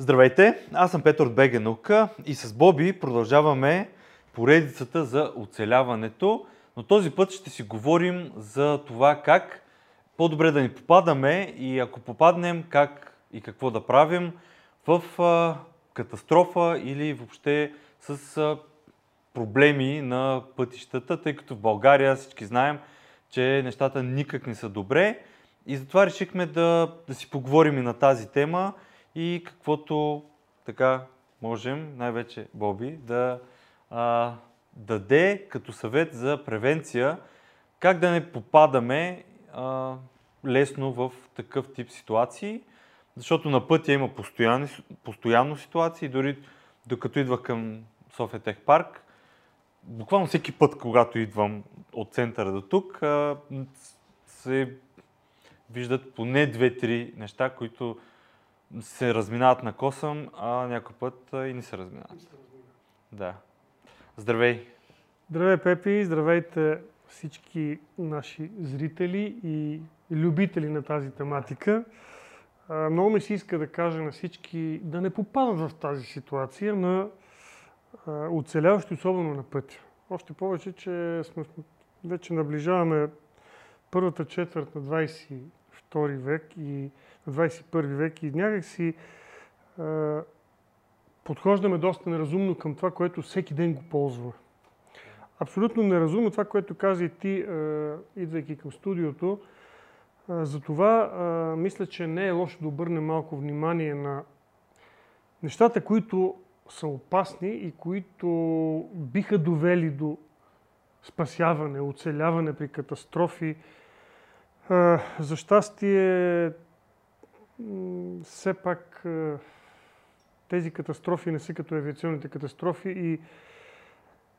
Здравейте, аз съм Петър от БГ Наука и с Боби продължаваме поредицата за оцеляването, но този път ще си говорим за това как по-добре да ни попадаме и ако попаднем как и какво да правим в катастрофа или въобще с проблеми на пътищата, тъй като в България всички знаем, че нещата никак не са добре. И затова решихме да, да си поговорим и на тази тема и каквото така можем, най-вече Боби, да а, даде като съвет за превенция как да не попадаме а, лесно в такъв тип ситуации, защото на пътя има постоянни, постоянно ситуации, дори докато идвах към София Тех парк, буквално всеки път, когато идвам от центъра до тук, а, се виждат поне две-три неща, които се разминават на косъм, а някой път и не се разминават. Да. Здравей! Здравей, Пепи! Здравейте всички наши зрители и любители на тази тематика. Много ми се иска да кажа на всички да не попадат в тази ситуация на оцеляващи, особено на пътя. Още повече, че сме, вече наближаваме първата четвърт на 22 век и на 21 век и някак си подхождаме доста неразумно към това, което всеки ден го ползваме. Абсолютно неразумно това, което каза и ти, идвайки към студиото. Затова мисля, че не е лошо да обърнем малко внимание на нещата, които са опасни и които биха довели до спасяване, оцеляване при катастрофи. За щастие, все пак тези катастрофи не са като авиационните катастрофи и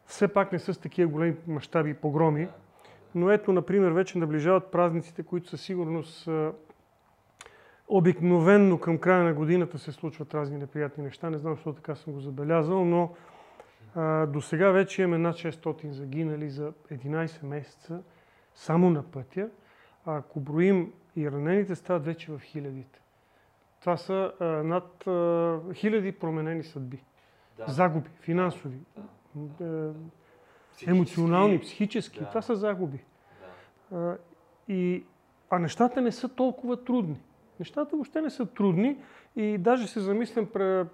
все пак не са с такива големи мащаби и погроми. Но ето, например, вече наближават празниците, които със сигурност обикновенно към края на годината се случват разни неприятни неща. Не знам, защо така съм го забелязал, но до сега вече имаме над 600 загинали за 11 месеца само на пътя. Ако броим и ранените, стават вече в хилядите. Това са а, над а, хиляди променени съдби. Да. Загуби, финансови, да. Е, емоционални, психически. Да. Това са загуби. А, и, а нещата не са толкова трудни. Нещата въобще не са трудни и даже се замислям,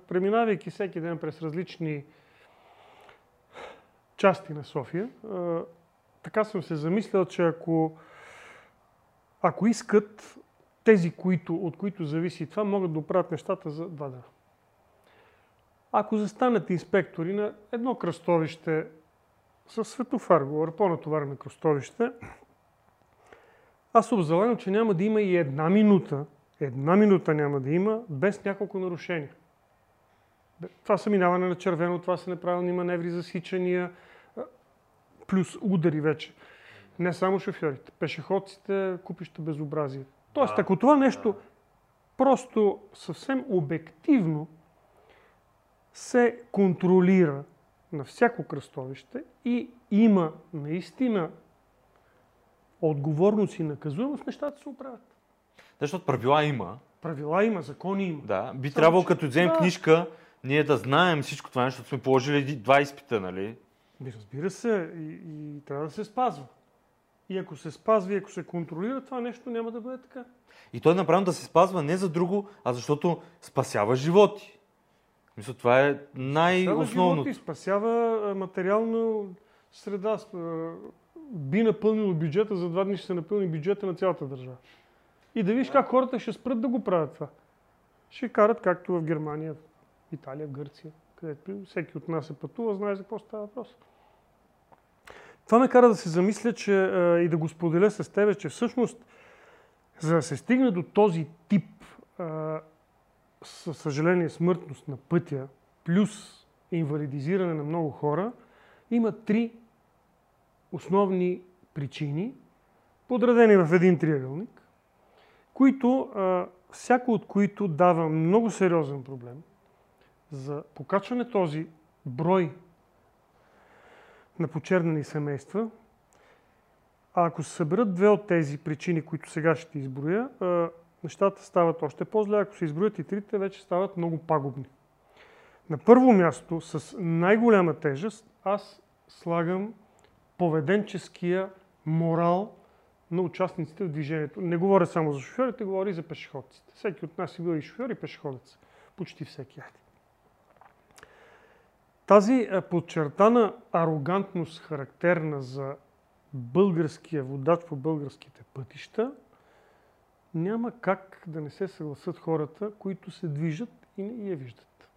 преминавайки всеки ден през различни части на София, така съм се замислял, че ако, ако искат тези, които, от които зависи това, могат да оправят нещата за два дена. Ако застанат инспектори на едно кръстовище с светофар, говоря по-натоварено кръстовище, аз залено, че няма да има и една минута, една минута няма да има без няколко нарушения. Това са минаване на червено, това са неправилни маневри, засичания, плюс удари вече. Не само шофьорите, пешеходците, купища безобразие. Тоест, ако това нещо просто съвсем обективно се контролира на всяко кръстовище и има наистина отговорност и наказуемост, нещата се оправят. Защото правила има. Правила има, закони има. Да, би Само, трябвало като вземем да. книжка, ние да знаем всичко това, защото сме положили два изпита, нали? Разбира се, и, и трябва да се спазва. И ако се спазва и ако се контролира, това нещо няма да бъде така. И той е направено да се спазва не за друго, а защото спасява животи. Мисля, това е най-основното. Спасява спасява материална среда. Би напълнило бюджета, за два дни ще се напълни бюджета на цялата държава. И да видиш как хората ще спрат да го правят това. Ще карат както в Германия, в Италия, в Гърция, където всеки от нас е пътува, знае за какво става въпрос. Това ме кара да се замисля че, а, и да го споделя с тебе, че всъщност, за да се стигне до този тип, а, със съжаление, смъртност на пътя, плюс инвалидизиране на много хора, има три основни причини, подредени в един триъгълник, които, а, всяко от които дава много сериозен проблем за покачване този брой на почернени семейства. А ако се съберат две от тези причини, които сега ще изброя, нещата стават още по-зле. Ако се изброят и трите, вече стават много пагубни. На първо място, с най-голяма тежест, аз слагам поведенческия морал на участниците в движението. Не говоря само за шофьорите, говоря и за пешеходците. Всеки от нас е бил и шофьор, и пешеходец. Почти всеки. Айде. Тази е, подчертана арогантност, характерна за българския водач по българските пътища, няма как да не се съгласат хората, които се движат и не я виждат.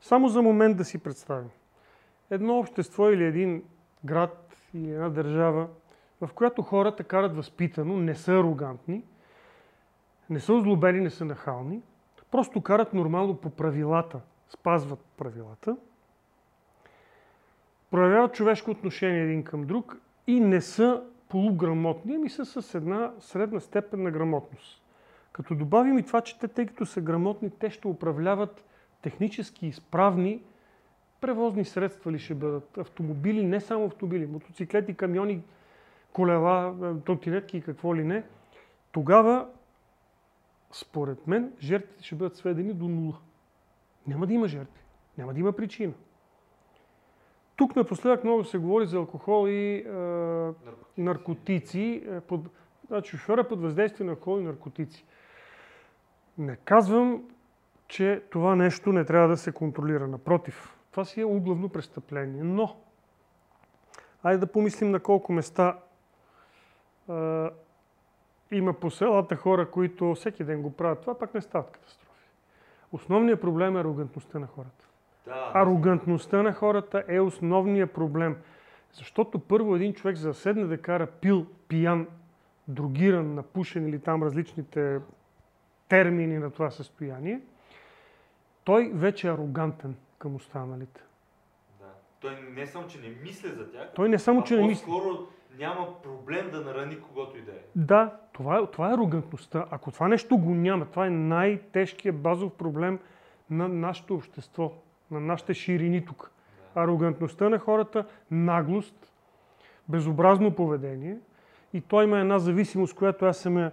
Само за момент да си представим. Едно общество или един град или една държава, в която хората карат възпитано, не са арогантни, не са озлобени, не са нахални, просто карат нормално по правилата, спазват правилата, проявяват човешко отношение един към друг и не са полуграмотни, ами са с една средна степен на грамотност. Като добавим и това, че те, тъй като са грамотни, те ще управляват технически изправни превозни средства ли ще бъдат, автомобили, не само автомобили, мотоциклети, камиони, колела, тротинетки и какво ли не, тогава, според мен, жертвите ще бъдат сведени до нула. Няма да има жертви. Няма да има причина. Тук напоследък много се говори за алкохол и е, наркотици. наркотици под, значи, шофьора под въздействие на алкохол и наркотици. Не казвам, че това нещо не трябва да се контролира. Напротив, това си е углавно престъпление. Но, айде да помислим на колко места а, има по селата хора, които всеки ден го правят. Това пак не стават катастрофи. Основният проблем е арогантността на хората. Да. Арогантността на хората е основният проблем. Защото първо един човек за да седне да кара пил, пиян, другиран, напушен или там различните термини на това състояние, той вече е арогантен към останалите. Да. Той не само, че не мисли за тях, той не само, че не мисли. скоро няма проблем да нарани когото и да е. Да, това, е, това е арогантността. Ако това нещо го няма, това е най-тежкият базов проблем на нашето общество, на нашите ширини тук. Арогантността на хората, наглост, безобразно поведение. И той има една зависимост, която аз съм я...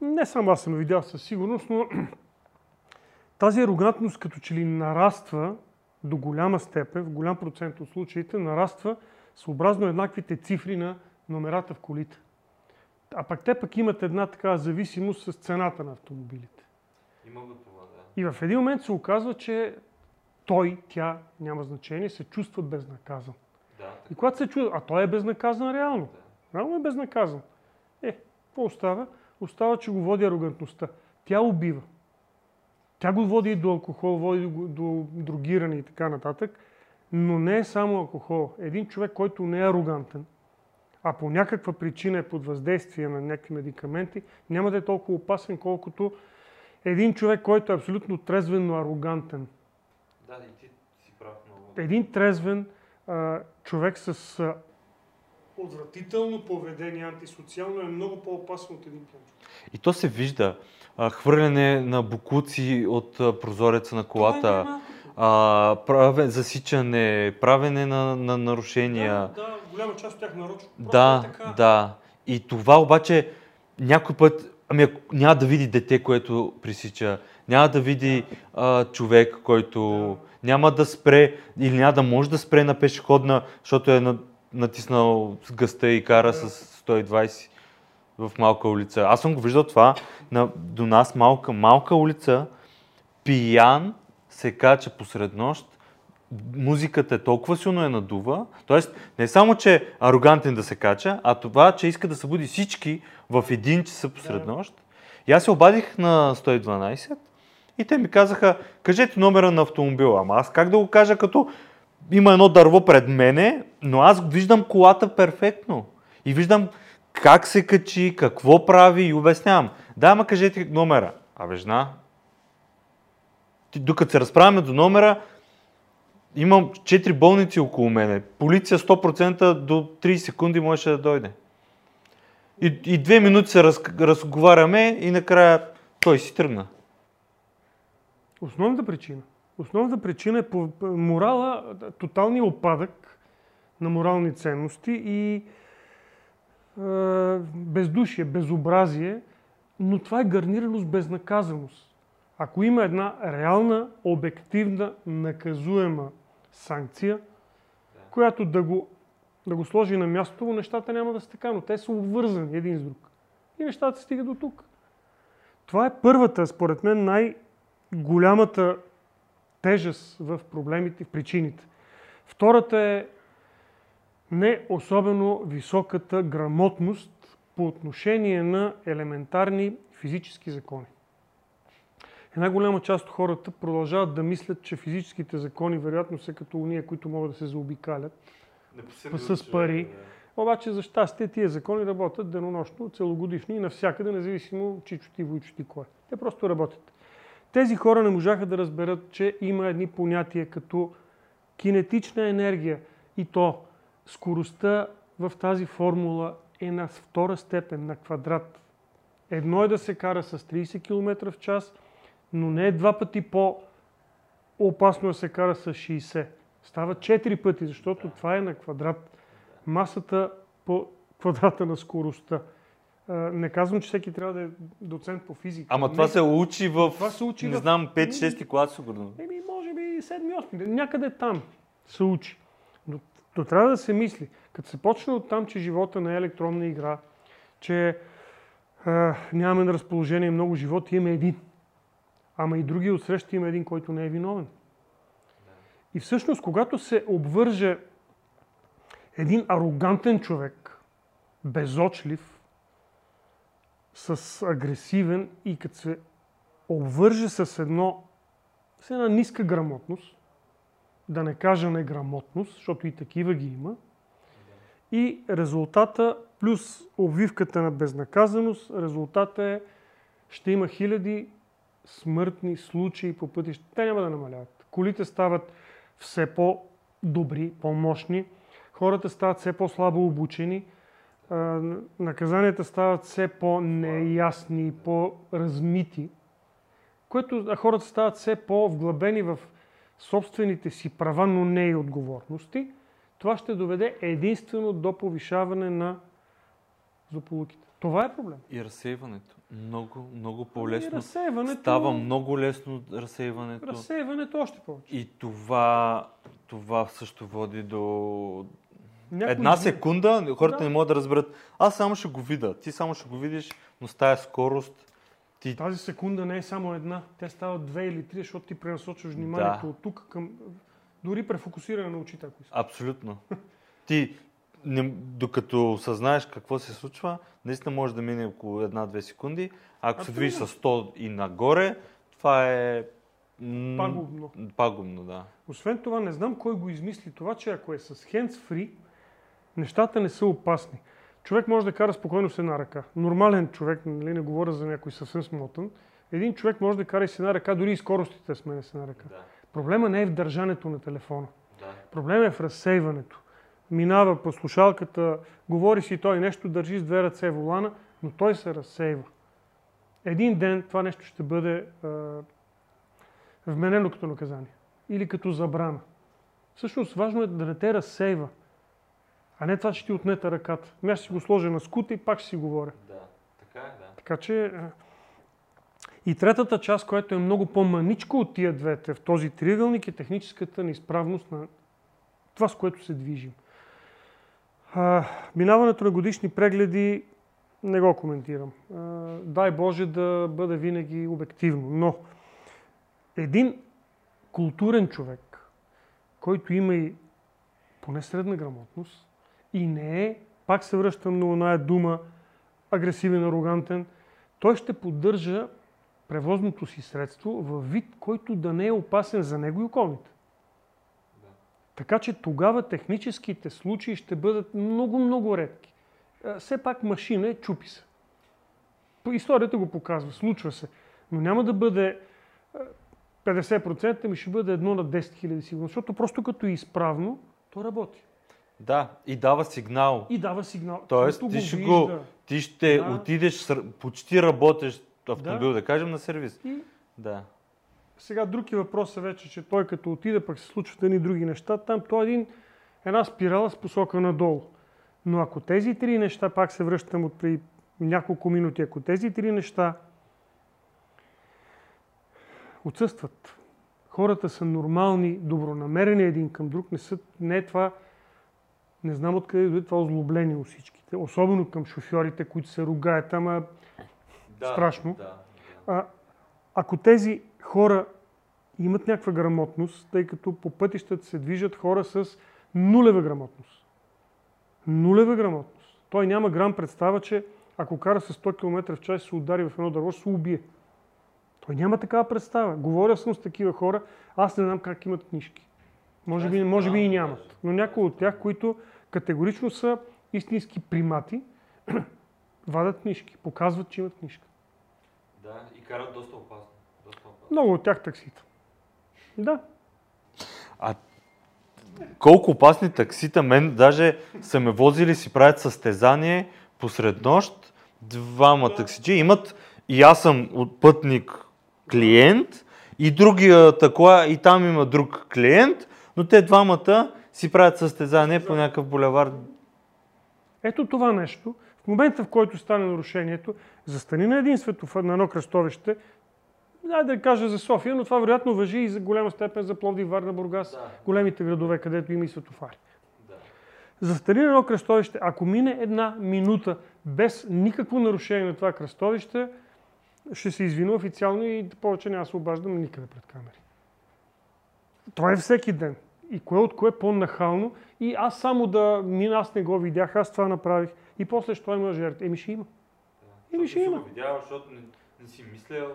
Не само аз съм видял със сигурност, но тази арогантност като че ли нараства до голяма степен, в голям процент от случаите, нараства съобразно еднаквите цифри на номерата в колите. А пък те пък имат една такава зависимост с цената на автомобилите. Има го това, да. И в един момент се оказва, че той, тя, няма значение, се чувства безнаказан. Да. И когато се чува, а той е безнаказан реално. Да. Реално е безнаказан. Е, какво остава? Остава, че го води арогантността. Тя убива. Тя го води и до алкохол, води до, до другиране и така нататък. Но не е само алкохол. Един човек, който не е арогантен, а по някаква причина е под въздействие на някакви медикаменти, няма да е толкова опасен, колкото един човек, който е абсолютно трезвен, но арогантен. Да, и ти си прав много. Един трезвен а, човек с а, отвратително поведение, антисоциално е много по-опасно от един пиян И то се вижда. А, хвърляне на букуци от а, прозореца на колата. А, праве, засичане, правене на, на нарушения. Да, да, голяма част от тях нарочно. Да, е така. да. И това обаче някой път, ами няма да види дете, което пресича, няма да види а, човек, който няма да спре или няма да може да спре на пешеходна, защото е натиснал с гъста и кара с 120 в малка улица. Аз съм го виждал това на, до нас малка, малка улица, пиян се кача посред нощ, музиката е толкова силно е надува, т.е. не само, че е арогантен да се кача, а това, че иска да събуди всички в един часа посред нощ. И аз се обадих на 112 и те ми казаха, кажете номера на автомобила. Ама аз как да го кажа, като има едно дърво пред мене, но аз виждам колата перфектно. И виждам как се качи, какво прави и обяснявам. Да, ама кажете номера. Абе, жена, докато се разправяме до номера, имам 4 болници около мене. Полиция 100% до 30 секунди можеше да дойде. И, и две минути се раз, разговаряме и накрая той си тръгна. Основната причина. Основната причина е морала, тоталния опадък на морални ценности и е, бездушие, безобразие. но това е гарнирано с безнаказаност. Ако има една реална, обективна, наказуема санкция, която да го, да го сложи на мястото, нещата няма да са така, но те са обвързани един с друг. И нещата стигат до тук. Това е първата, според мен, най-голямата тежест в проблемите, в причините. Втората е не особено високата грамотност по отношение на елементарни физически закони. Една голяма част от хората продължават да мислят, че физическите закони вероятно са като уния, които могат да се заобикалят с пари. Обаче за щастие тия закони работят денонощно, целогодишно и навсякъде, независимо чичо ти, войчо ти кой. Те просто работят. Тези хора не можаха да разберат, че има едни понятия като кинетична енергия и то скоростта в тази формула е на втора степен, на квадрат. Едно е да се кара с 30 км в час, но не е два пъти по-опасно да се кара с 60. Става 4 пъти, защото това е на квадрат. Масата по квадрата на скоростта. Не казвам, че всеки трябва да е доцент по физика. Ама не, това се учи в, това се учи не в... знам, 5-6 клас, сигурно. Еми, може би 7-8. Някъде там се учи. Но, но трябва да се мисли. Като се почне от там, че живота не е електронна игра, че а, нямаме на разположение много живот, имаме един. Ама и другия отсреща има един, който не е виновен. И всъщност, когато се обвърже един арогантен човек, безочлив, с агресивен и като се обвърже с едно с една ниска грамотност, да не кажа неграмотност, защото и такива ги има, и резултата плюс обвивката на безнаказаност, резултата е ще има хиляди смъртни случаи по пътища. Те няма да намаляват. Колите стават все по-добри, по-мощни, хората стават все по-слабо обучени, наказанията стават все по-неясни, по-размити, което хората стават все по-вглъбени в собствените си права, но не и отговорности. Това ще доведе единствено до повишаване на злополуките. Това е проблем. И разсейването. Много, много по-лесно. И разсейването... Става много лесно разсейването. Разсейването още повече. И това, това също води до Някой Една секунда хората Да. не могат да разберат. Аз само ще го видя. Ти само ще го видиш, но с тая скорост ти... Тази секунда не е само една. Тя става две или три, защото ти пренасочваш вниманието Да. от тук към... Дори префокусиране на очите, ако искаш. Абсолютно. Ти, не, докато осъзнаеш какво се случва, наистина може да мине около една-две секунди. Ако се движиш с 100 и нагоре, това е... Пагубно. Пагубно, да. Освен това, не знам кой го измисли това, че ако е с hands-free, нещата не са опасни. Човек може да кара спокойно с една ръка. Нормален човек, нали, не говоря за някой съвсем смотан, един човек може да кара и с една ръка, дори и скоростите да сменя с една ръка. Да. Проблема не е в държането на телефона. да. Проблема е в разсейването. Минава по слушалката, говори си той нещо, държи с две ръце волана, но той се разсейва. Един ден това нещо ще бъде а, вменено като наказание или като забрана. Всъщност важно е да не те разсейва, а не това, че ти отнета ръката. Ами аз ще си го сложа на скута и пак ще си говоря. Да. Така е, да. Така че а, и третата част, която е много по-маничко от тия двете в този триъгълник е техническата неизправност на това, с което се движим. А, минаването на годишни прегледи не го коментирам. А, дай Боже да бъде винаги обективно. Но един културен човек, който има и поне средна грамотност и не е, пак се връщам на оная дума, агресивен, арогантен, той ще поддържа превозното си средство във вид, който да не е опасен за него и околните. Така че тогава техническите случаи ще бъдат много-много редки. Все пак машина е чупи се. Историята го показва, случва се. Но няма да бъде а, 50%, ми ще бъде едно на 10 000 сигурно, защото просто като е изправно, то работи. Да, и дава сигнал. И дава сигнал. Тоест, ти го ще го, ти ще Да. отидеш почти работещ автомобил, да. Да. кажем, на сервис. И Да. Сега друг е въпрос е вече, че той като отиде, пък се случват едни други неща. Там той е един, една спирала с посока надолу. Но ако тези три неща, пак се връщам от при няколко минути. Ако тези три неща отсъстват, хората са нормални, добронамерени един към друг, не, са, не е това, не знам откъде дойде това озлобление у всичките, особено към шофьорите, които се ругаят, ама Да, Страшно. Да, а, ако тези хора имат някаква грамотност, тъй като по пътищата се движат хора с нулева грамотност. Нулева грамотност. Той няма грам представа, че ако кара с 100 км в час се удари в едно дърво, ще се убие. Той няма такава представа. Говоря съм с такива хора, аз не знам как имат книжки. Може би, може би и нямат. Но някои от тях, които категорично са истински примати, вадат книжки, показват, че имат книжка. да. И карат доста опасно. Доста опасно. Много от тях таксита. Да. А колко опасни таксита, мен даже са ме возили, си правят състезание посред нощ, двама Да. таксичи имат и аз съм от пътник клиент и другия такова и там има друг клиент, но те двамата си правят състезание по някакъв булевар. Ето това нещо. В момента, в който стане нарушението, застани на един светофар, на едно кръстовище, да, да кажа за София, но това вероятно въжи и за голяма степен за Пловдив, Варна, Бургас, Да. големите градове, където има и светофари. Да. Застани на едно кръстовище, ако мине една минута без никакво нарушение на това кръстовище, ще се извина официално и повече няма да се обаждам никъде пред камери. Това е всеки ден. И кое от кое е по-нахално. И аз само да мина, аз не го видях, аз това направих. И после, що има жертва? Еми ще има. Еми ще има. видял, защото не, не си мислял.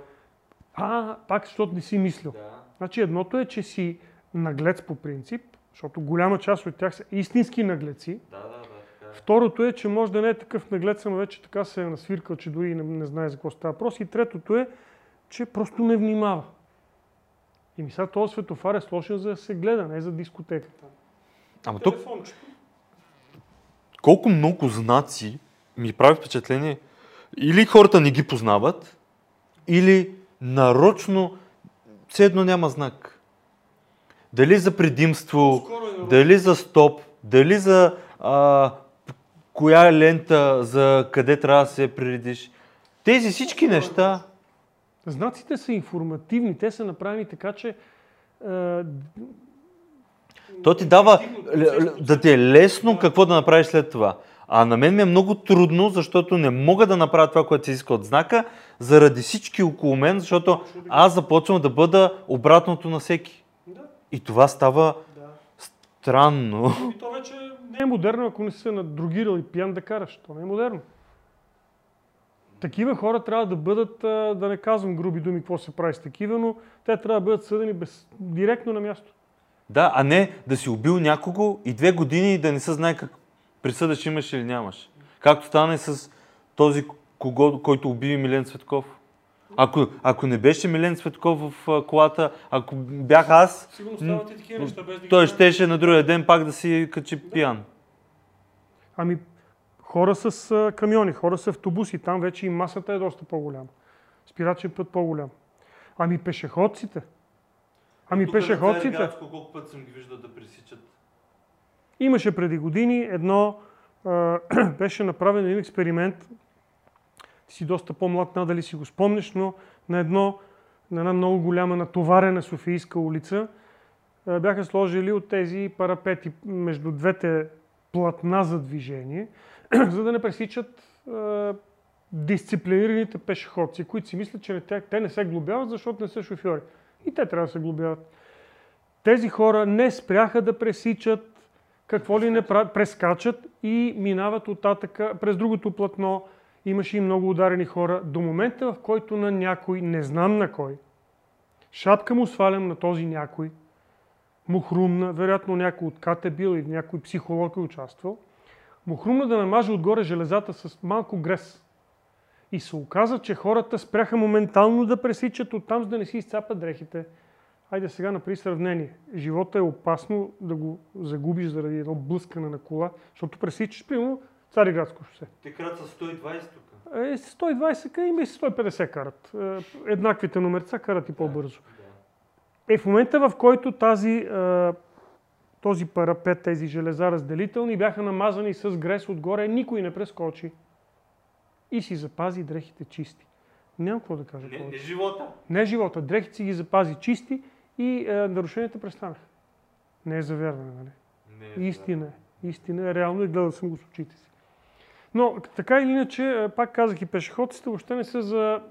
А, пак, защото не си мислил. Да. Значи едното е, че си наглец по принцип, защото голяма част от тях са истински наглеци. Да, да, да. Така. Второто е, че може да не е такъв наглец, ама вече така се е насвиркал, че дори не, не знае за какво става въпрос. И третото е, че просто не внимава. И ми сега този светофар е сложен за да се гледа, не за дискотеката. Ама тук Телефончето. колко много знаци ми прави впечатление. Или хората не ги познават, или нарочно все едно няма знак. Дали за предимство, е дали за стоп, дали за а, коя е лента, за къде трябва да се приредиш. Тези всички неща. Знаците са информативни, те са направени така, че е, То ти дава л- л- да ти е лесно какво да направиш след това. А на мен ми е много трудно, защото не мога да направя това, което се иска от знака, заради всички около мен, защото аз започвам да бъда обратното на всеки. И това става странно. И то вече не е модерно, ако не си се надрогирал и пиян да караш. То не е модерно. Такива хора трябва да бъдат, да не казвам груби думи, какво се прави с такива, но те трябва да бъдат съдени без, директно на място. Да, а не да си убил някого и две години да не се знае как присъда ще имаш или нямаш. Както стана и с този, кого, който уби Милен Цветков. Ако, ако не беше Милен Цветков в колата, ако бях аз, Сигурно стават и такива неща, без да той щеше на другия ден пак да си качи пиян. Ами, хора с камиони, хора с автобуси, там вече и масата е доста по-голяма. Спирачен път по-голям. Ами пешеходците. Ами пешеходците. колко път съм ги виждал да пресичат. Имаше преди години едно, а, беше направен един експеримент, ти си доста по-млад, надали си го спомнеш, но на, едно, на една много голяма натоварена Софийска улица а, бяха сложили от тези парапети между двете платна за движение, за да не пресичат а, дисциплинираните пешеходци, които си мислят, че не, те, не се глобяват, защото не са шофьори. И те трябва да се глобяват. Тези хора не спряха да пресичат, какво ли не правят, прескачат и минават оттатъка през другото платно. Имаше и много ударени хора. До момента, в който на някой, не знам на кой, шапка му свалям на този някой, му хрумна, вероятно някой от КТ бил или някой психолог е участвал, му хрумна да намаже отгоре железата с малко грес. И се оказа, че хората спряха моментално да пресичат оттам, за да не си изцапат дрехите. Хайде сега направи сравнение. Живота е опасно да го загубиш заради едно блъскане на кола, защото пресичаш, примерно, Цариградско шосе. Те карат с 120 тук. Е, с 120 ка има и с 150 карат. Е, еднаквите номерца карат и по-бързо. Е, в момента, в който тази, е, този парапет, тези железа разделителни бяха намазани с грес отгоре, никой не прескочи. и си запази дрехите чисти. Няма какво да кажа Не, повече. не живота. Не живота, дрехите си ги запази чисти и е, нарушенията престанаха. Не е завярване, нали? Не, Истина е. Истина е реално и гледал съм го с очите си. Но така или иначе, е, пак казах и пешеходците въобще не са за,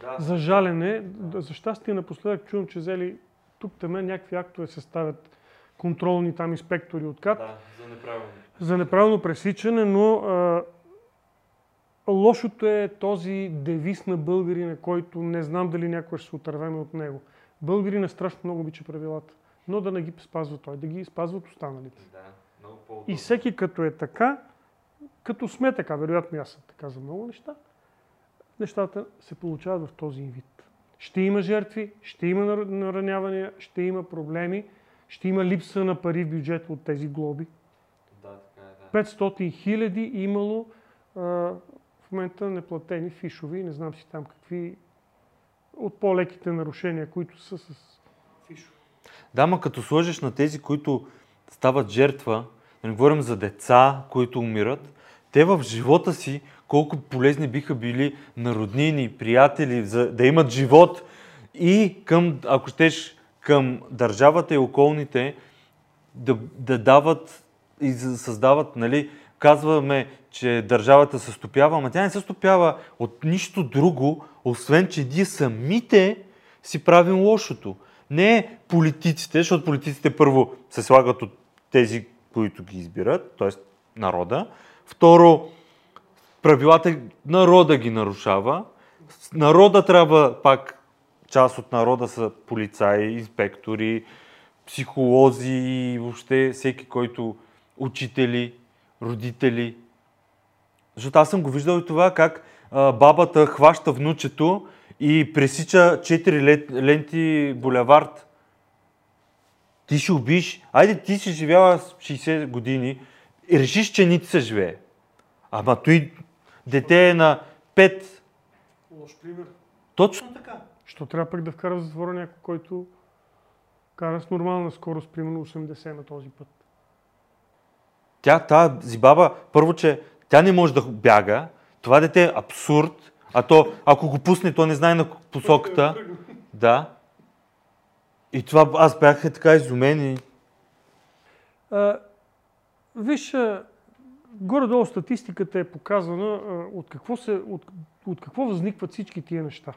Да. за жалене. Да, За щастие напоследък чувам, че взели тук теме някакви актове се ставят контролни там инспектори от КАТ Да, за неправилно. за неправилно пресичане, но а, лошото е този девиз на българина, който не знам дали някой ще се отървеме от него. Българина страшно много обича правилата, но да не ги спазва той, да ги спазват останалите. Да, много по-удобно. И всеки като е така, като сме така, вероятно аз съм така за много неща, нещата се получават в този вид. Ще има жертви, ще има нар- наранявания, ще има проблеми, ще има липса на пари в бюджета от тези глоби. Да, така е, да. 500 хиляди имало а, в момента неплатени фишови, не знам си там какви от по-леките нарушения, които са с фишови. Да, ма като сложиш на тези, които стават жертва, да не говорим за деца, които умират, те в живота си колко полезни биха били на роднини, приятели, за да имат живот и към, ако щеш, към държавата и околните да, да дават и да създават, нали, казваме, че държавата се стопява, ама тя не се стопява от нищо друго, освен, че ние самите си правим лошото. Не политиците, защото политиците първо се слагат от тези, които ги избират, т.е. народа. Второ, правилата народа ги нарушава. Народа трябва пак, част от народа са полицаи, инспектори, психолози и въобще всеки, който учители, родители. Защото аз съм го виждал и това, как а, бабата хваща внучето и пресича 4 лет- ленти булевард. Ти ще убиш. Айде, ти си живяла с 60 години и решиш, че ни ти се живее. Ама той дете е на 5. Лош пример. Точно така. Що трябва пък да вкара в затвора някой, който кара с нормална скорост, примерно 80 на този път. Тя, тази баба, първо, че тя не може да бяга. Това дете е абсурд. А то, ако го пусне, то не знае на посоката. Да. И това аз бях е така изумен и... А, виж, горе-долу статистиката е показана а, от, какво се, от, от какво възникват всички тия неща.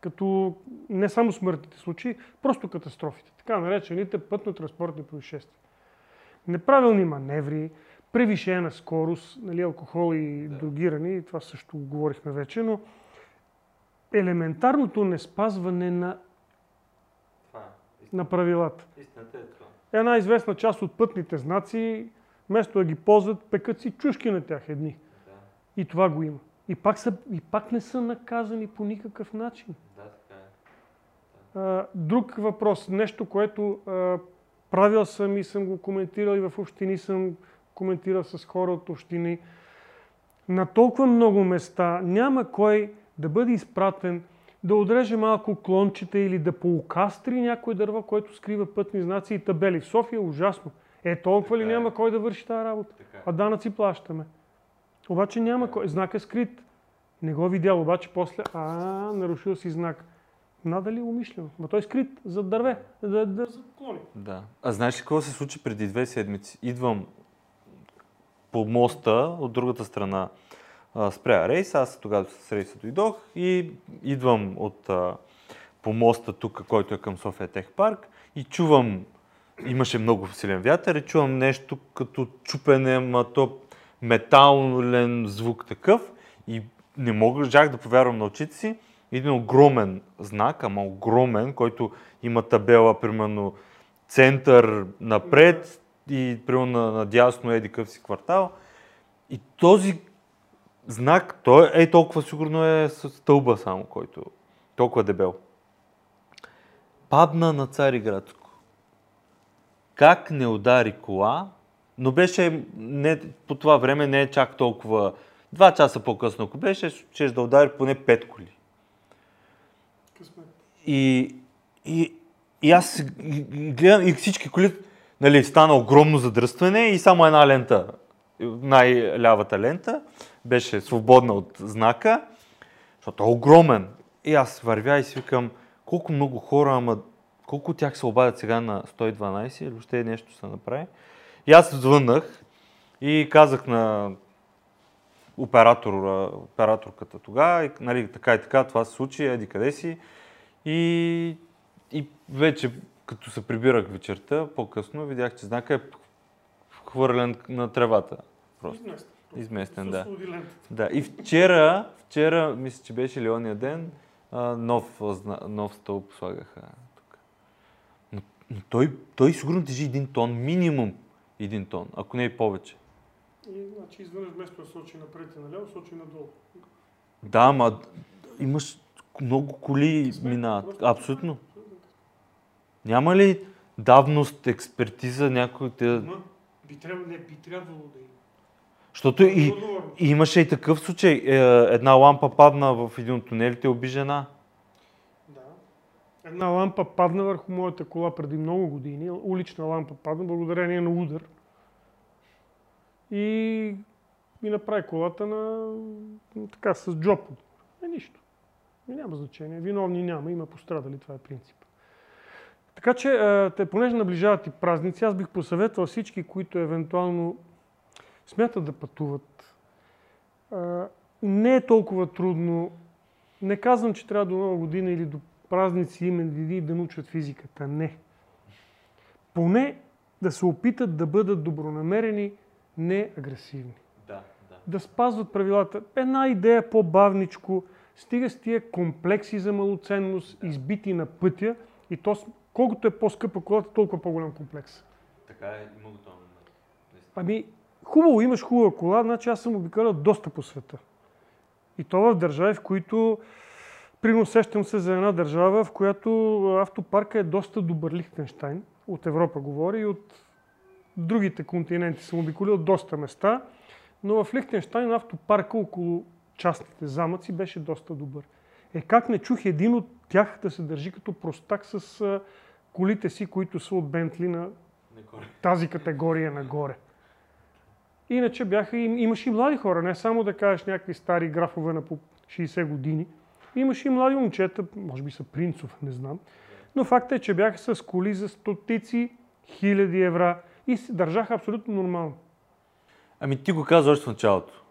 Като не само смъртните случаи, просто катастрофите. Така наречените пътно-транспортни происшествия. Неправилни маневри, превишена скорост, нали, алкохол и Да. другиране, и това също го говорихме вече, но елементарното неспазване на, на правилата. Истината е това. Една известна част от пътните знаци, вместо да ги ползват, пекат си чушки на тях едни. Да, И това го има. И пак, са, и пак не са наказани по никакъв начин. да, така е. А, друг въпрос, нещо, което а, правил съм и съм го коментирал и в общини съм коментирал с хора от общини. На толкова много места няма кой да бъде изпратен да отреже малко клончета или да поукастри някой дърва, което скрива пътни знаци и табели. В София е ужасно. Е, толкова ли Така е. няма кой да върши тази работа? Така. А данъци плащаме. Обаче няма кой. Знак е скрит. Не го видял, обаче после, а, нарушил си знак. Надали умишлено. Ма той е скрит за дърве, да, да заклони. Да. А знаеш ли какво се случи преди две седмици? Идвам по моста от другата страна спря рейс. Аз тогава с рейса дойдох и идвам от по моста тук, който е към София Тех парк и чувам, имаше много силен вятър и чувам нещо като чупене, ма то метален звук такъв и не мога, жах да повярвам на очите си. Един огромен знак, ама огромен, който има табела, примерно, център напред и примерно на, надясно еди къв си квартал. И този знак, той е толкова сигурно е с стълба само, който толкова дебел. Падна на Цариградско. Как не удари кола, но беше не, по това време не е чак толкова. Два часа по-късно, ако беше, ще да удари поне пет коли. И, и, и аз гледам и всички коли, нали, стана огромно задръстване и само една лента, най-лявата лента, беше свободна от знака, защото е огромен. И аз вървя и си викам, колко много хора, ама колко от тях се обадят сега на 112 или въобще нещо се направи. И аз звъннах и казах на оператор, операторката тогава, нали, така и така, това се случи, еди къде си. И, и вече, като се прибирах вечерта, по-късно, видях, че знака е хвърлен на тревата. Просто. Изместен. Изместен, да. Да, и вчера, вчера, мисля, че беше Леония ден, а, нов, нов стълб слагаха тук. Но, но той, той сигурно тежи един тон, минимум един тон, ако не и повече. И значи изведнъж вместо да сочи напред и наляво, сочи надолу. Да, ама имаш много коли минават. просто Абсолютно. Няма ли давност, експертиза някой? Ма, би трябвало, не, би трябвало да има. Защото и, и имаше и такъв случай. Е, една лампа падна в един от тунелите и уби жена. Една лампа падна върху моята кола преди много години. Улична лампа падна, благодарение на удар. И ми направи колата на така с джоб. Е, нищо. И няма значение. Виновни няма, има пострадали, това е принцип. Така че, те, понеже наближават и празници, аз бих посъветвал всички, които евентуално смятат да пътуват. Не е толкова трудно. Не казвам, че трябва до нова година или до празници имен дни да научат физиката. Не. Поне да се опитат да бъдат добронамерени, не агресивни. Да, да. Да спазват правилата. Една идея по-бавничко, стига с тия комплекси за малоценност, избити на пътя и то, колкото е по-скъпа колата, толкова по-голям комплекс. Така е, има го това. Ами, хубаво, имаш хубава кола, значи аз съм обикалял доста по света. И то в държави, в които, примерно сещам се за една държава, в която автопарка е доста добър Лихтенштайн, от Европа говори и от другите континенти съм обиколил доста места, но в Лихтенштайн автопарка около частните замъци беше доста добър. Е как не чух един от тях да се държи като простак с а, колите си, които са от Бентли на тази категория нагоре. Иначе бяха, им- имаше и млади хора, не само да кажеш някакви стари графове на по 60 години. Имаше и млади момчета, може би са принцов, не знам. Но факт е, че бяха с коли за стотици хиляди евра и се държаха абсолютно нормално. Ами ти го каза още в началото.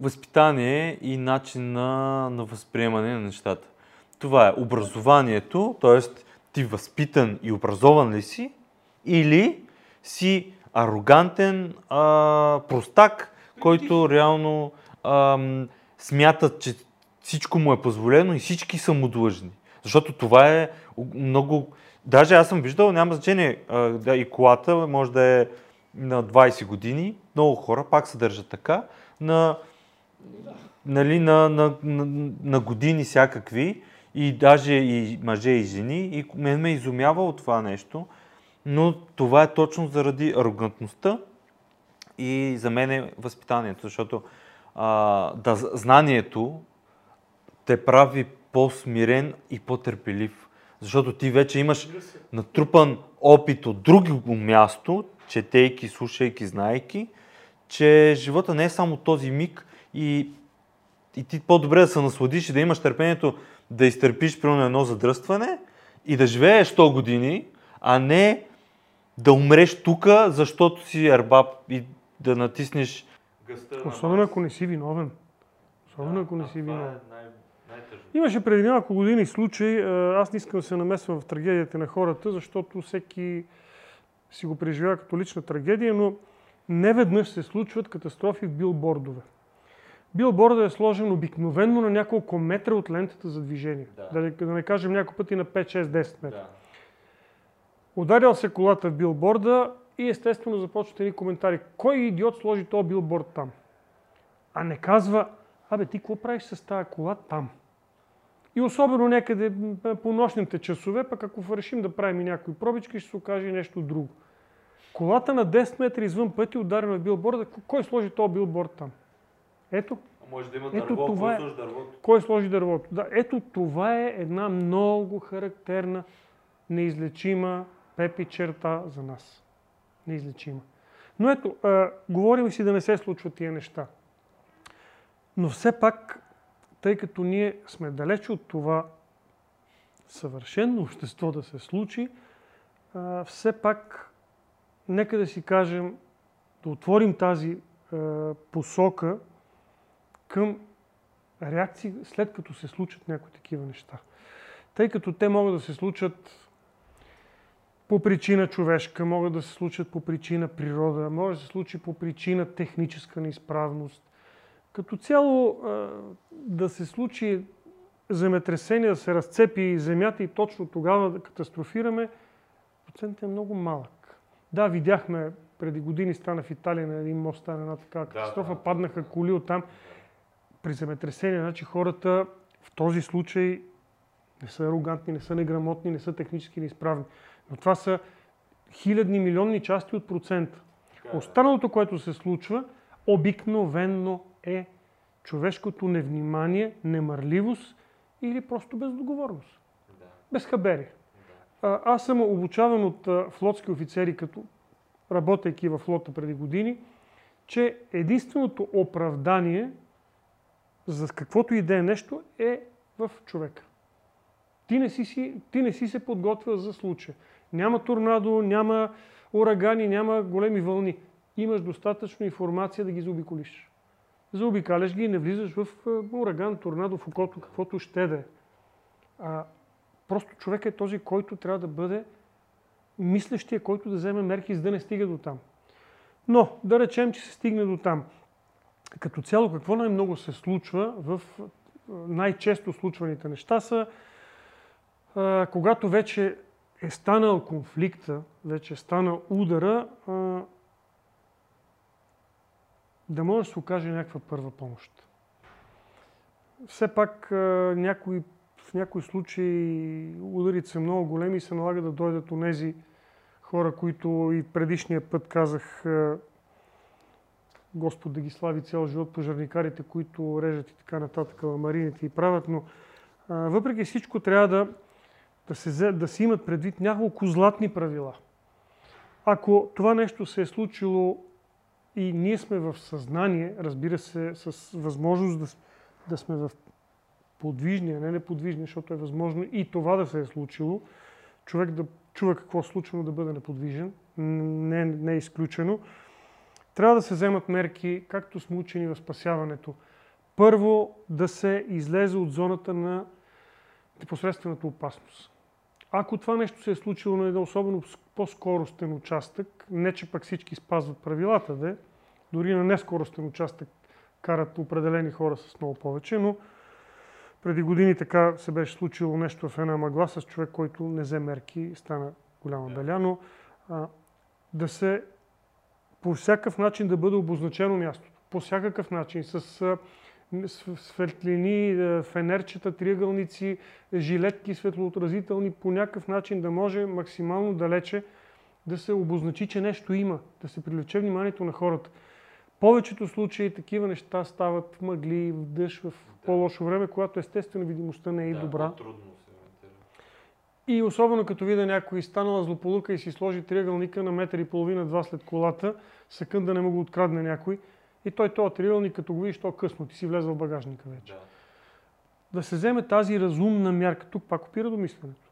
Възпитание и начин на, на възприемане на нещата. Това е образованието, т.е. ти възпитан и образован ли си, или си арогантен а, простак, който реално ам, смята, че всичко му е позволено и всички са му длъжни. Защото това е много... Даже аз съм виждал, няма значение, да, и колата може да е на 20 години, много хора пак се държат така, на, нали, на, на, на, на години всякакви, и даже и мъже и жени, и мен ме изумява от това нещо, но това е точно заради арогантността и за мен е възпитанието, защото а, да, знанието те прави по-смирен и по-търпелив. Защото ти вече имаш натрупан опит от друго място, четейки, слушайки, знайки, че живота не е само този миг и, и ти по-добре да се насладиш и да имаш търпението да изтърпиш примерно едно задръстване и да живееш 100 години, а не да умреш тука, защото си ербаб и да натиснеш гъста Особено ако не си виновен. Особено ако не си това е виновен. най- най-тъжно. Имаше преди няколко години случай, аз не искам да се намесвам в трагедията на хората, защото всеки си го преживява като лична трагедия, но не веднъж се случват катастрофи в билбордове. Билбордът е сложен обикновенно на няколко метра от лентата за движение. Да. Да не кажем няколко пъти на 5, 6, 10 метра. Да. Ударил се колата в билборда и естествено започват едни коментари. Кой идиот сложи този билборд там? А не казва, абе ти какво правиш с тази кола там? И особено някъде по нощните часове, пък ако решим да правим и някои пробички, ще се окаже нещо друго. Колата на 10 метра извън пъти ударена в билборда, кой сложи този билборд там? Ето, Може да има Ето дърво, това какво е. сложи дървото? кой сложи дървото? Да, ето това е една много характерна, неизлечима пепи черта за нас. Неизлечима. Но ето, а, говорим си да не се случват тия неща. Но все пак, тъй като ние сме далече от това съвършено общество да се случи, все пак нека да си кажем, да отворим тази посока към реакции след като се случат някои такива неща. Тъй като те могат да се случат по причина човешка, могат да се случат по причина природа, може да се случи по причина техническа неизправност. Като цяло да се случи земетресение, да се разцепи земята и точно тогава да катастрофираме, процентът е много малък. Да, видяхме преди години стана в Италия на един мост, стана една такава катастрофа, да, да. паднаха коли от там. При земетресение, значи хората в този случай не са арогантни, не са неграмотни, не са технически неизправни. Но това са хилядни, милионни части от процента. Е. Останалото, което се случва, обикновенно е човешкото невнимание, немърливост или просто бездоговорност. Да. Безхаберие. Да. Аз съм обучаван от флотски офицери, като работейки в флота преди години, че единственото оправдание за каквото и да е нещо е в човека. Ти не, си, си, ти не си се подготвил за случая. Няма торнадо, няма урагани, няма големи вълни. Имаш достатъчно информация да ги заобиколиш. Заобикаляш ги и не влизаш в ураган, торнадо, в окото, каквото ще да е. Просто човек е този, който трябва да бъде мислещия, който да вземе мерки, за да не стига до там. Но, да речем, че се стигне до там. Като цяло, какво най-много се случва в най-често случваните неща са, а, когато вече е станал конфликта, вече е станал удара, а, да може да се окаже някаква първа помощ. Все пак някои, в някои случаи ударите са много големи и се налага да дойдат у нези хора, които и предишния път казах Господ да ги слави цял живот пожарникарите, които режат и така нататък, марините и правят, но въпреки всичко трябва да да се, да се имат предвид няколко златни правила. Ако това нещо се е случило и ние сме в съзнание, разбира се, с възможност да, да сме в подвижни, а не неподвижни, защото е възможно и това да се е случило, човек да чува какво е случено, да бъде неподвижен, не, не е изключено. Трябва да се вземат мерки, както сме учени в спасяването. Първо да се излезе от зоната на непосредствената опасност. Ако това нещо се е случило на един особено по-скоростен участък, не че пък всички спазват правилата, да, дори на нескоростен участък карат определени хора с много повече, но преди години така се беше случило нещо в една мъгла с човек, който не взе мерки, стана голяма беля, но а, да се по всякакъв начин да бъде обозначено мястото. По всякакъв начин, с а, светлини, е, фенерчета, триъгълници, жилетки светлоотразителни, по някакъв начин да може максимално далече да се обозначи, че нещо има, да се привлече вниманието на хората. Повечето случаи такива неща стават в мъгли, в дъжд, в по-лошо време, когато естествено видимостта не е да, добра. Трудно се и особено като видя някой станала злополука и си сложи триъгълника на метър и половина, два след колата, секунда не му го открадне някой, и той този триъгълник, като го видиш, то късно, ти си влезе в багажника вече. Да. да се вземе тази разумна мярка. Тук пак опира до мисленето.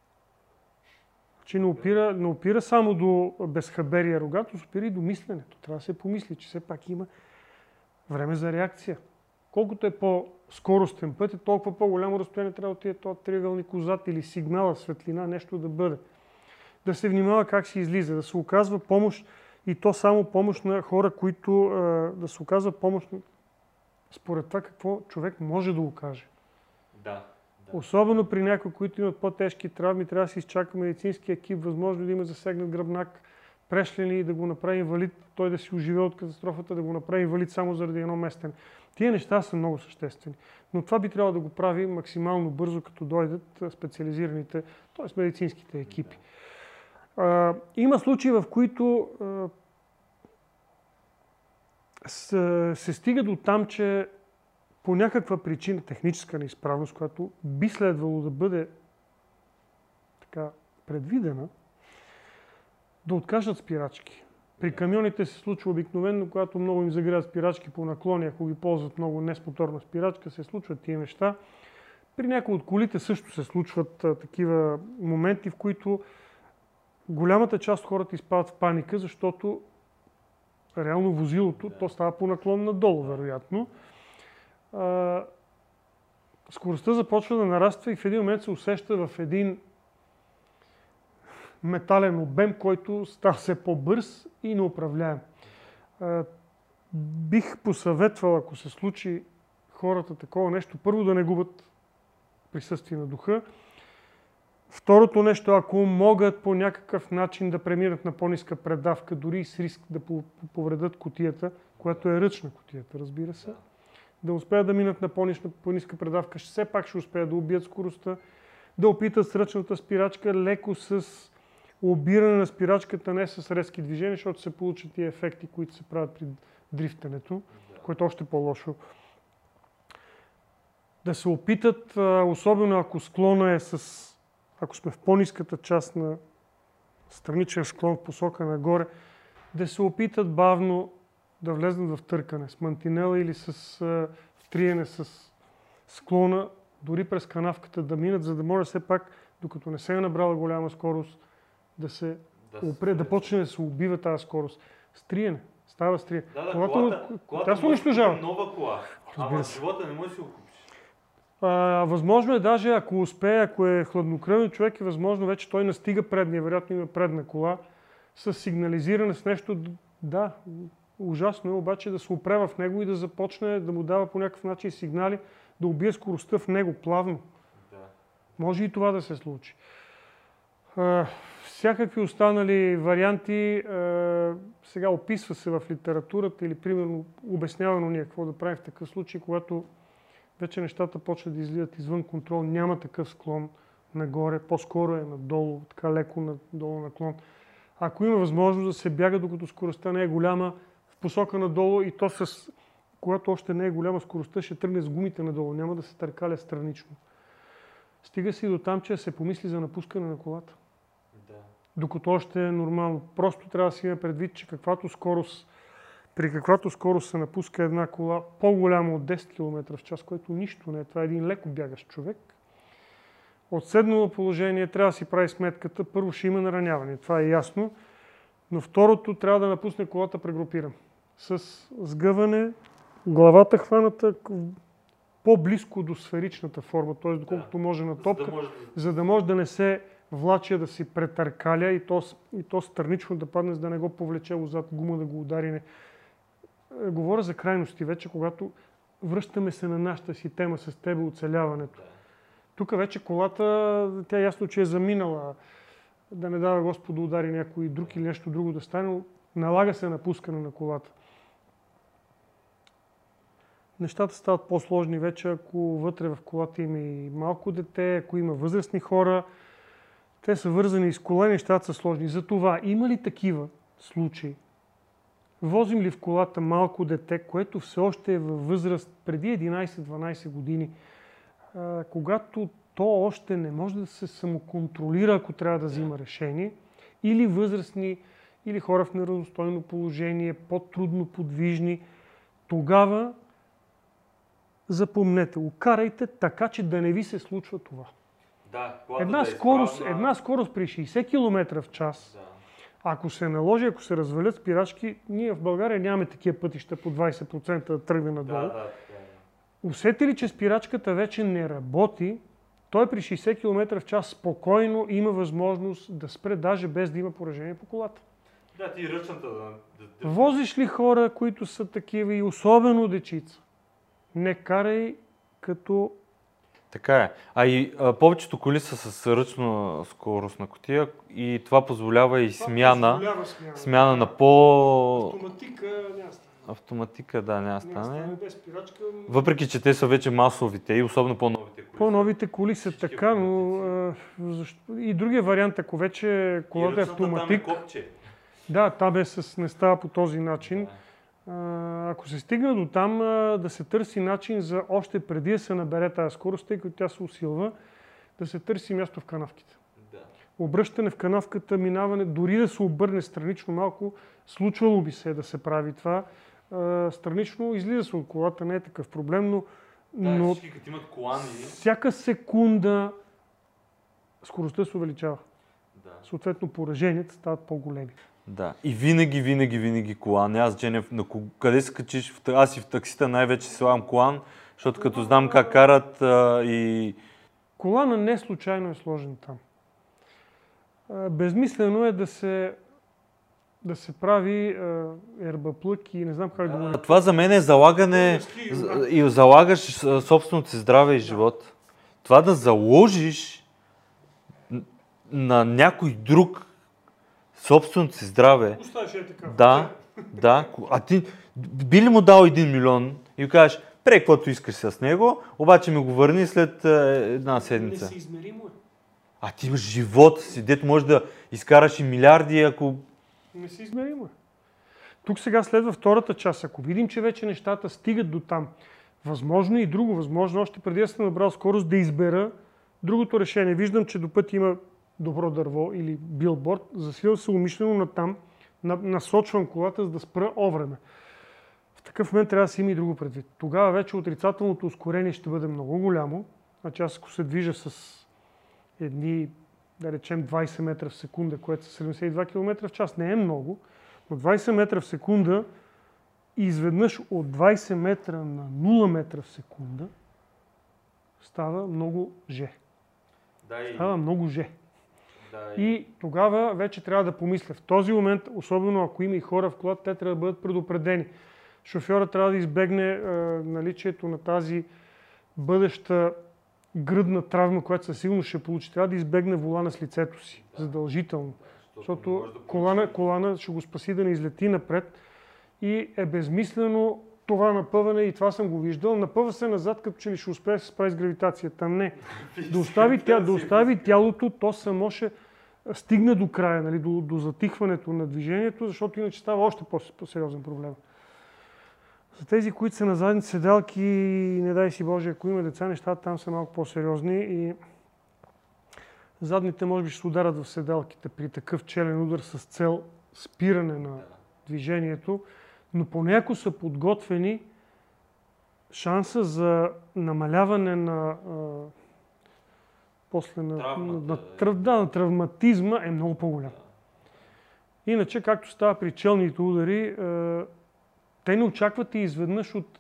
Че не опира, не опира само до безхаберия рогатост, опира и до мисленето. Трябва да се помисли, че все пак има време за реакция. Колкото е по-скоростен път, е толкова по-голямо разстояние трябва да отиде този триъгълник отзад или сигнала, светлина, нещо да бъде. Да се внимава как се излиза, да се оказва помощ и то само помощ на хора, които да се оказва помощ според това какво човек може да окаже. Да. да. Особено при някои, които имат по-тежки травми, трябва да се изчака медицински екип, възможно да има засегнат гръбнак, прешлени и да го направи инвалид, той да си оживе от катастрофата, да го направи инвалид само заради едно местен. Тия неща са много съществени. Но това би трябвало да го прави максимално бързо, като дойдат специализираните, т.е. медицинските екипи. Да. Има случаи, в които а, се стига до там, че по някаква причина, техническа неизправност, която би следвало да бъде така предвидена, да откажат спирачки. При камионите се случва обикновено, когато много им загряват спирачки по наклони, ако ги ползват много не с моторна спирачка, се случват тия неща. При някои от колите също се случват а, такива моменти, в които голямата част от хората изпадат в паника, защото реално возилото, то става по наклон надолу, вероятно. А, скоростта започва да нараства и в един момент се усеща в един метален обем, който става все по-бърз и неуправляем. А, бих посъветвал, ако се случи хората такова нещо, първо да не губят присъствие на духа. Второто нещо, ако могат по някакъв начин да преминат на по-ниска предавка, дори и с риск да повредят котията, която е ръчна котията, разбира се, да успеят да минат на по-ниска предавка, все пак ще успеят да убият скоростта, да опитат с ръчната спирачка леко с обиране на спирачката, не с резки движения, защото се получат тия ефекти, които се правят при дрифтенето, което е още по-лошо. Да се опитат, особено ако склона е с ако сме в по-низката част на страничен склон в посока нагоре, да се опитат бавно да влезнат в търкане с мантинела или с а, триене с склона, дори през канавката да минат, за да може все пак, докато не се е набрала голяма скорост, да се да, опре, да почне да се убива тази скорост. Стриене. Става стриене. Да, да, колата, колата, колата се унищожава. нова кола. Ама живота не може да си го а, възможно е даже, ако успее, ако е хладнокръвен човек, е възможно вече той настига предния, вероятно има предна кола, с сигнализиране с нещо. Да, ужасно е обаче да се опре в него и да започне да му дава по някакъв начин сигнали, да убие скоростта в него плавно. Да. Може и това да се случи. А, всякакви останали варианти а, сега описва се в литературата или примерно обяснявано ние какво да правим в такъв случай, когато вече нещата почват да излизат извън контрол, няма такъв склон нагоре, по-скоро е надолу, така леко надолу наклон. Ако има възможност да се бяга, докато скоростта не е голяма, в посока надолу и то с, когато още не е голяма скоростта, ще тръгне с гумите надолу, няма да се търкаля странично. Стига си до там, че се помисли за напускане на колата. Да. Докато още е нормално. Просто трябва да си има предвид, че каквато скорост при каквато скорост се напуска една кола по-голяма от 10 км в час, което нищо не е. Това е един леко бягащ човек. От седнало положение трябва да си прави сметката. Първо ще има нараняване, това е ясно. Но второто трябва да напусне колата прегрупиран. С сгъване, главата хваната по-близко до сферичната форма, т.е. доколкото да. може на топка, за да може, за да, може да не се влачи да си претъркаля и то, и то странично да падне, за да не го повлече отзад гума да го удари. Говоря за крайности вече, когато връщаме се на нашата си тема с тебе, оцеляването. Тук вече колата, тя ясно, че е заминала. Да не дава Господ да удари някой друг или нещо друго да стане, но налага се напускане на колата. Нещата стават по-сложни вече, ако вътре в колата има и малко дете, ако има възрастни хора. Те са вързани с кола нещата са сложни. Затова има ли такива случаи, Возим ли в колата малко дете, което все още е във възраст преди 11-12 години, когато то още не може да се самоконтролира, ако трябва да взима решение, или възрастни, или хора в неравностойно положение, по-трудно подвижни, тогава запомнете, окарайте така, че да не ви се случва това. Да, една, да е скорост, една скорост при 60 км в час да ако се наложи, ако се развалят спирачки, ние в България нямаме такива пътища по 20% да тръгне надолу. Да, да, да. Усети ли, че спирачката вече не работи, той при 60 км в час спокойно има възможност да спре, даже без да има поражение по колата. Да, ти ръчната да... Возиш ли хора, които са такива и особено дечица? Не карай като така е. А и а, повечето коли са с ръчна скорост на котия и това позволява и това смяна, позволява смяна, смяна на по... Автоматика няма стане. Автоматика, да, няма стане. без спирачка. Въпреки, че те са вече масовите и особено по-новите коли. По-новите коли са така, но а, защо... и другия вариант, ако вече колата е автоматик. Там е да, там е с, не става по този начин. Да ако се стигне до там, да се търси начин за още преди да се набере тази скорост, тъй като тя се усилва, да се търси място в канавките. Да. обръщане в канавката, минаване, дори да се обърне странично малко, случвало би се да се прави това. Странично излиза се от колата, не е такъв проблем, но, но всички като имат колани. всяка секунда скоростта се увеличава. Да. Съответно, пораженията стават по-големи. Да. И винаги, винаги, винаги колан. Аз, Дженев, на къде се качиш? Аз и в таксита най-вече слагам колан, защото като знам как карат а, и... Колана не случайно е сложен там. А, Безмислено е да се, да се прави ербаплък и не знам как да го А Това за мен е залагане за- и залагаш собственото си здраве и живот. Това да заложиш на някой друг собственото си здраве, Оставиш е така. да, да. А ти би ли му дал един милион и го кажеш, пре каквото искаш с него, обаче ми го върни след а, една седмица. Несъизмеримо е. А ти имаш живота си, дето можеш да изкараш и милиарди, ако... Несъизмеримо е. Тук сега следва втората част. Ако видим, че вече нещата стигат до там, възможно и друго, възможно още преди да съм набрал скорост да избера другото решение. Виждам, че до път има добро дърво или билборд, засилвам се умишлено на там, на, насочвам колата, за да спра овреме. В такъв момент трябва да си има и друго предвид. Тогава вече отрицателното ускорение ще бъде много голямо. Значи аз ако се движа с едни, да речем 20 метра в секунда, което са 72 км в час, не е много, но 20 метра в секунда и изведнъж от 20 метра на 0 метра в секунда става много же. Да, и... Става много же. Да, И тогава вече трябва да помисля. В този момент, особено ако има и хора в колата, те трябва да бъдат предупредени. Шофьорът трябва да избегне е, наличието на тази бъдеща гръдна травма, която със сигурност ще получи. Трябва да избегне волана с лицето си. Задължително. Защото колана, колана ще го спаси да не излети напред и е безмислено това напъване и това съм го виждал. Напъва се назад, като че ли ще успее да се справи с гравитацията. Не. Да остави, тя, да остави тялото, то само ще стигне до края, нали, до, до затихването на движението, защото иначе става още по- по-сериозен проблем. За тези, които са на задни седалки, не дай си Боже, ако има деца, нещата там са малко по-сериозни и задните може би ще се ударят в седалките при такъв челен удар с цел спиране на движението, но поне ако са подготвени, шанса за намаляване на а, после на, Травмата, на, на, да, на травматизма е много по-голям. Иначе, както става при челните удари, а, те не очакват и изведнъж от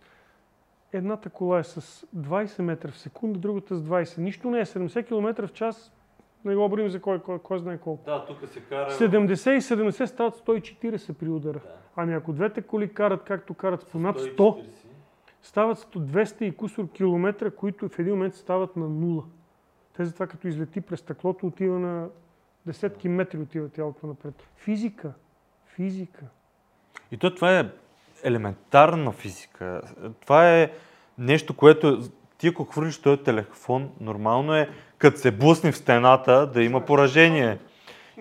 едната кола е с 20 метра в секунда, другата с 20. Нищо не е. 70 км в час, не го броим за кой, кой, кой знае колко. Да, тук се кара... 70 и 70 стават 140 при удара. Да. Ами ако двете коли карат както карат по над 100, стават 100, 200 и кусор километра, които в един момент стават на нула. Те затова като излети през стъклото отива на десетки метри отива тялото напред. Физика. Физика. И то това е елементарна физика. Това е нещо, което ти ако хвърлиш този телефон, нормално е, като се блъсне в стената, да има поражение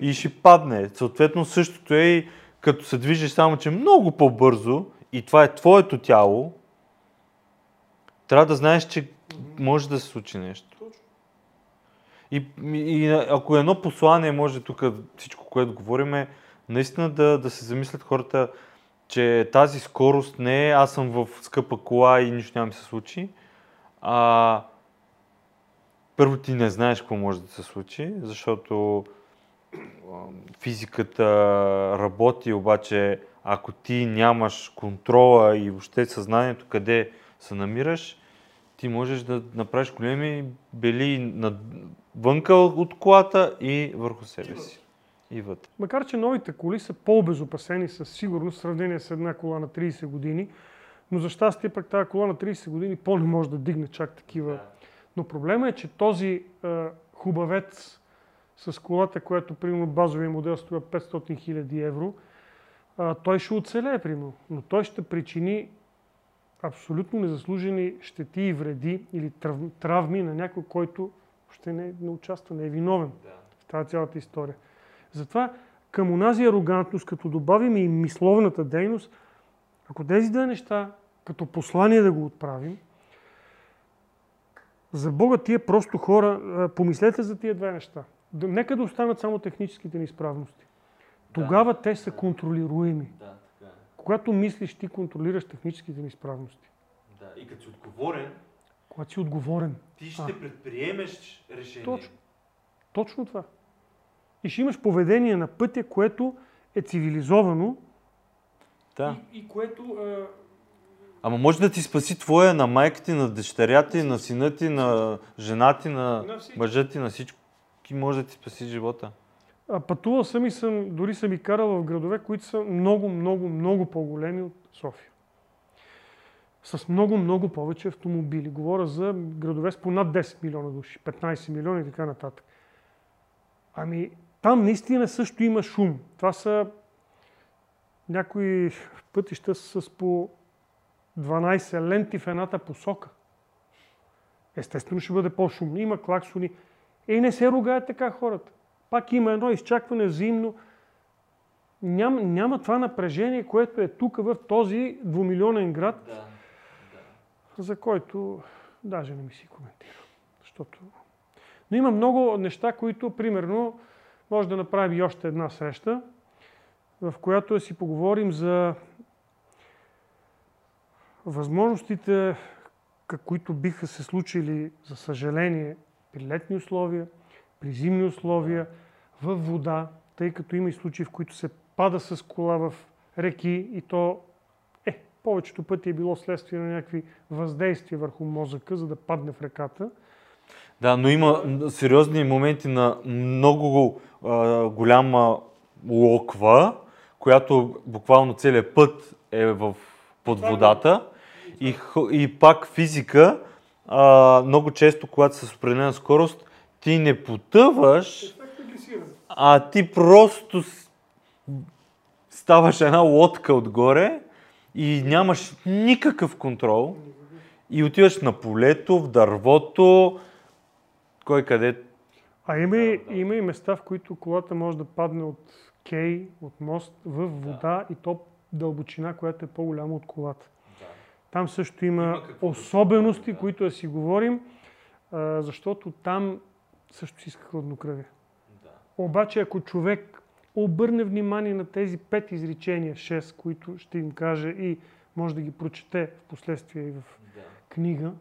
и ще падне. Съответно същото е и като се движиш само, че много по-бързо и това е твоето тяло, трябва да знаеш, че може да се случи нещо. И, и ако едно послание може тук всичко, което говорим е наистина да, да се замислят хората, че тази скорост не е аз съм в скъпа кола и нищо няма ми се случи, а първо ти не знаеш какво може да се случи, защото физиката работи, обаче ако ти нямаш контрола и въобще съзнанието къде се намираш, ти можеш да направиш големи бели над... вънка от колата и върху себе си. И вътре. Макар, че новите коли са по-обезопасени със сигурност в сравнение с една кола на 30 години, но за щастие пък тази кола на 30 години по-не може да дигне чак такива. Но проблема е, че този е, хубавец с колата, която примерно базовия модел струва 500 000 евро, а, той ще оцелее, примерно, но той ще причини абсолютно незаслужени щети и вреди или трав, травми на някой, който въобще не, не участва, не е виновен в тази цялата история. Затова към онази арогантност, като добавим и мисловната дейност, ако тези две неща, като послание да го отправим, за Бога тия просто хора, помислете за тия две неща. Да, нека да останат само техническите неизправности. Тогава те са контролируеми. Да, така е. Когато мислиш, ти контролираш техническите неизправности. Да. И като си отговорен, Когато си отговорен. ти ще А. предприемеш решение. Точно. Точно това. И ще имаш поведение на пътя, което е цивилизовано Да. и, и което а, Ама може да ти спаси твоя, на майка ти, на дъщеря ти, на сина ти, на жена ти, на На всички. мъжа ти, на всичко. Може да ти спаси живота. А пътувал съм и съм, дори съм и карал в градове, които са много, много, много по-големи от София. С много, много повече автомобили. Говоря за градове с по над 10 милиона души, 15 милиона и така нататък. Ами, там наистина също има шум. Това са някои пътища с по 12 ленти в едната посока. Естествено ще бъде по-шумно. Има клаксони. И не се ругаят така хората. Пак има едно изчакване взаимно. Няма, няма това напрежение, което е тук в този двумилионен град, Да. за който даже не ми си коментирам. Защото... Но има много неща, които, примерно, може да направим и още една среща, в която да си поговорим за възможностите, които биха се случили, за съжаление, при летни условия, при зимни условия, в вода, тъй като има и случаи, в които се пада с кола в реки и то е, повечето пъти е било следствие на някакви въздействия върху мозъка, за да падне в реката. Да, но има сериозни моменти на много а, голяма локва, която буквално целият път е в, под водата. И, и пак физика, а, много често, когато с определена скорост, ти не потъваш, а ти просто ставаш една лодка отгоре и нямаш никакъв контрол. И отиваш на полето, в дървото, кой къде. А има, и, Да, да. има и места, в които колата може да падне от кей, от мост, в вода и то дълбочина, която е по-голяма от колата. Там също има, Има да особености, да. които да си говорим, а, защото там също си иска хладнокръвие. Обаче, ако човек обърне внимание на тези пет изречения, шест, които ще им каже и може да ги прочете в последствие и в книга,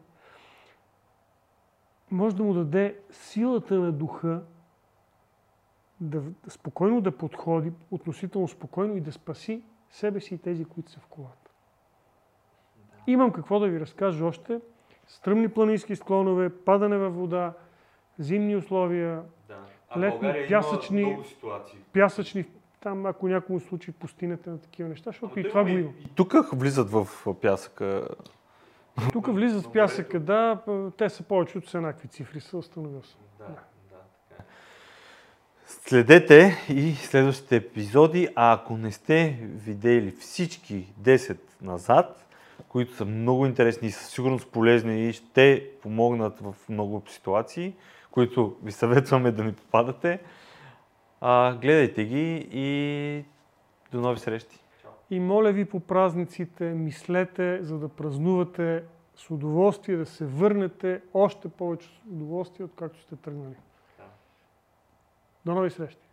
може да му даде силата на духа да спокойно да подходи, относително спокойно и да спаси себе си и тези, които са в колата. Имам какво да ви разкажа още. Стръмни планински склонове, падане във вода, зимни условия, А Летни, България пясъчни- има много ситуации. пясъчни, там ако някому случи пустинята на такива неща, защото и това го има. И тук влизат в пясъка. Тук влизат в пясъка, да, те са повечето са еднакви цифри, са установил съм. Да, да, така е. Следете и следващите епизоди, а ако не сте видели всички 10 назад, които са много интересни и със сигурност полезни и ще помогнат в много ситуации, които ви съветваме да не попадате, а, гледайте ги и до нови срещи. И моля ви по празниците, мислете, за да празнувате с удоволствие, да се върнете още повече с удоволствие, откакто сте тръгнали. До нови срещи!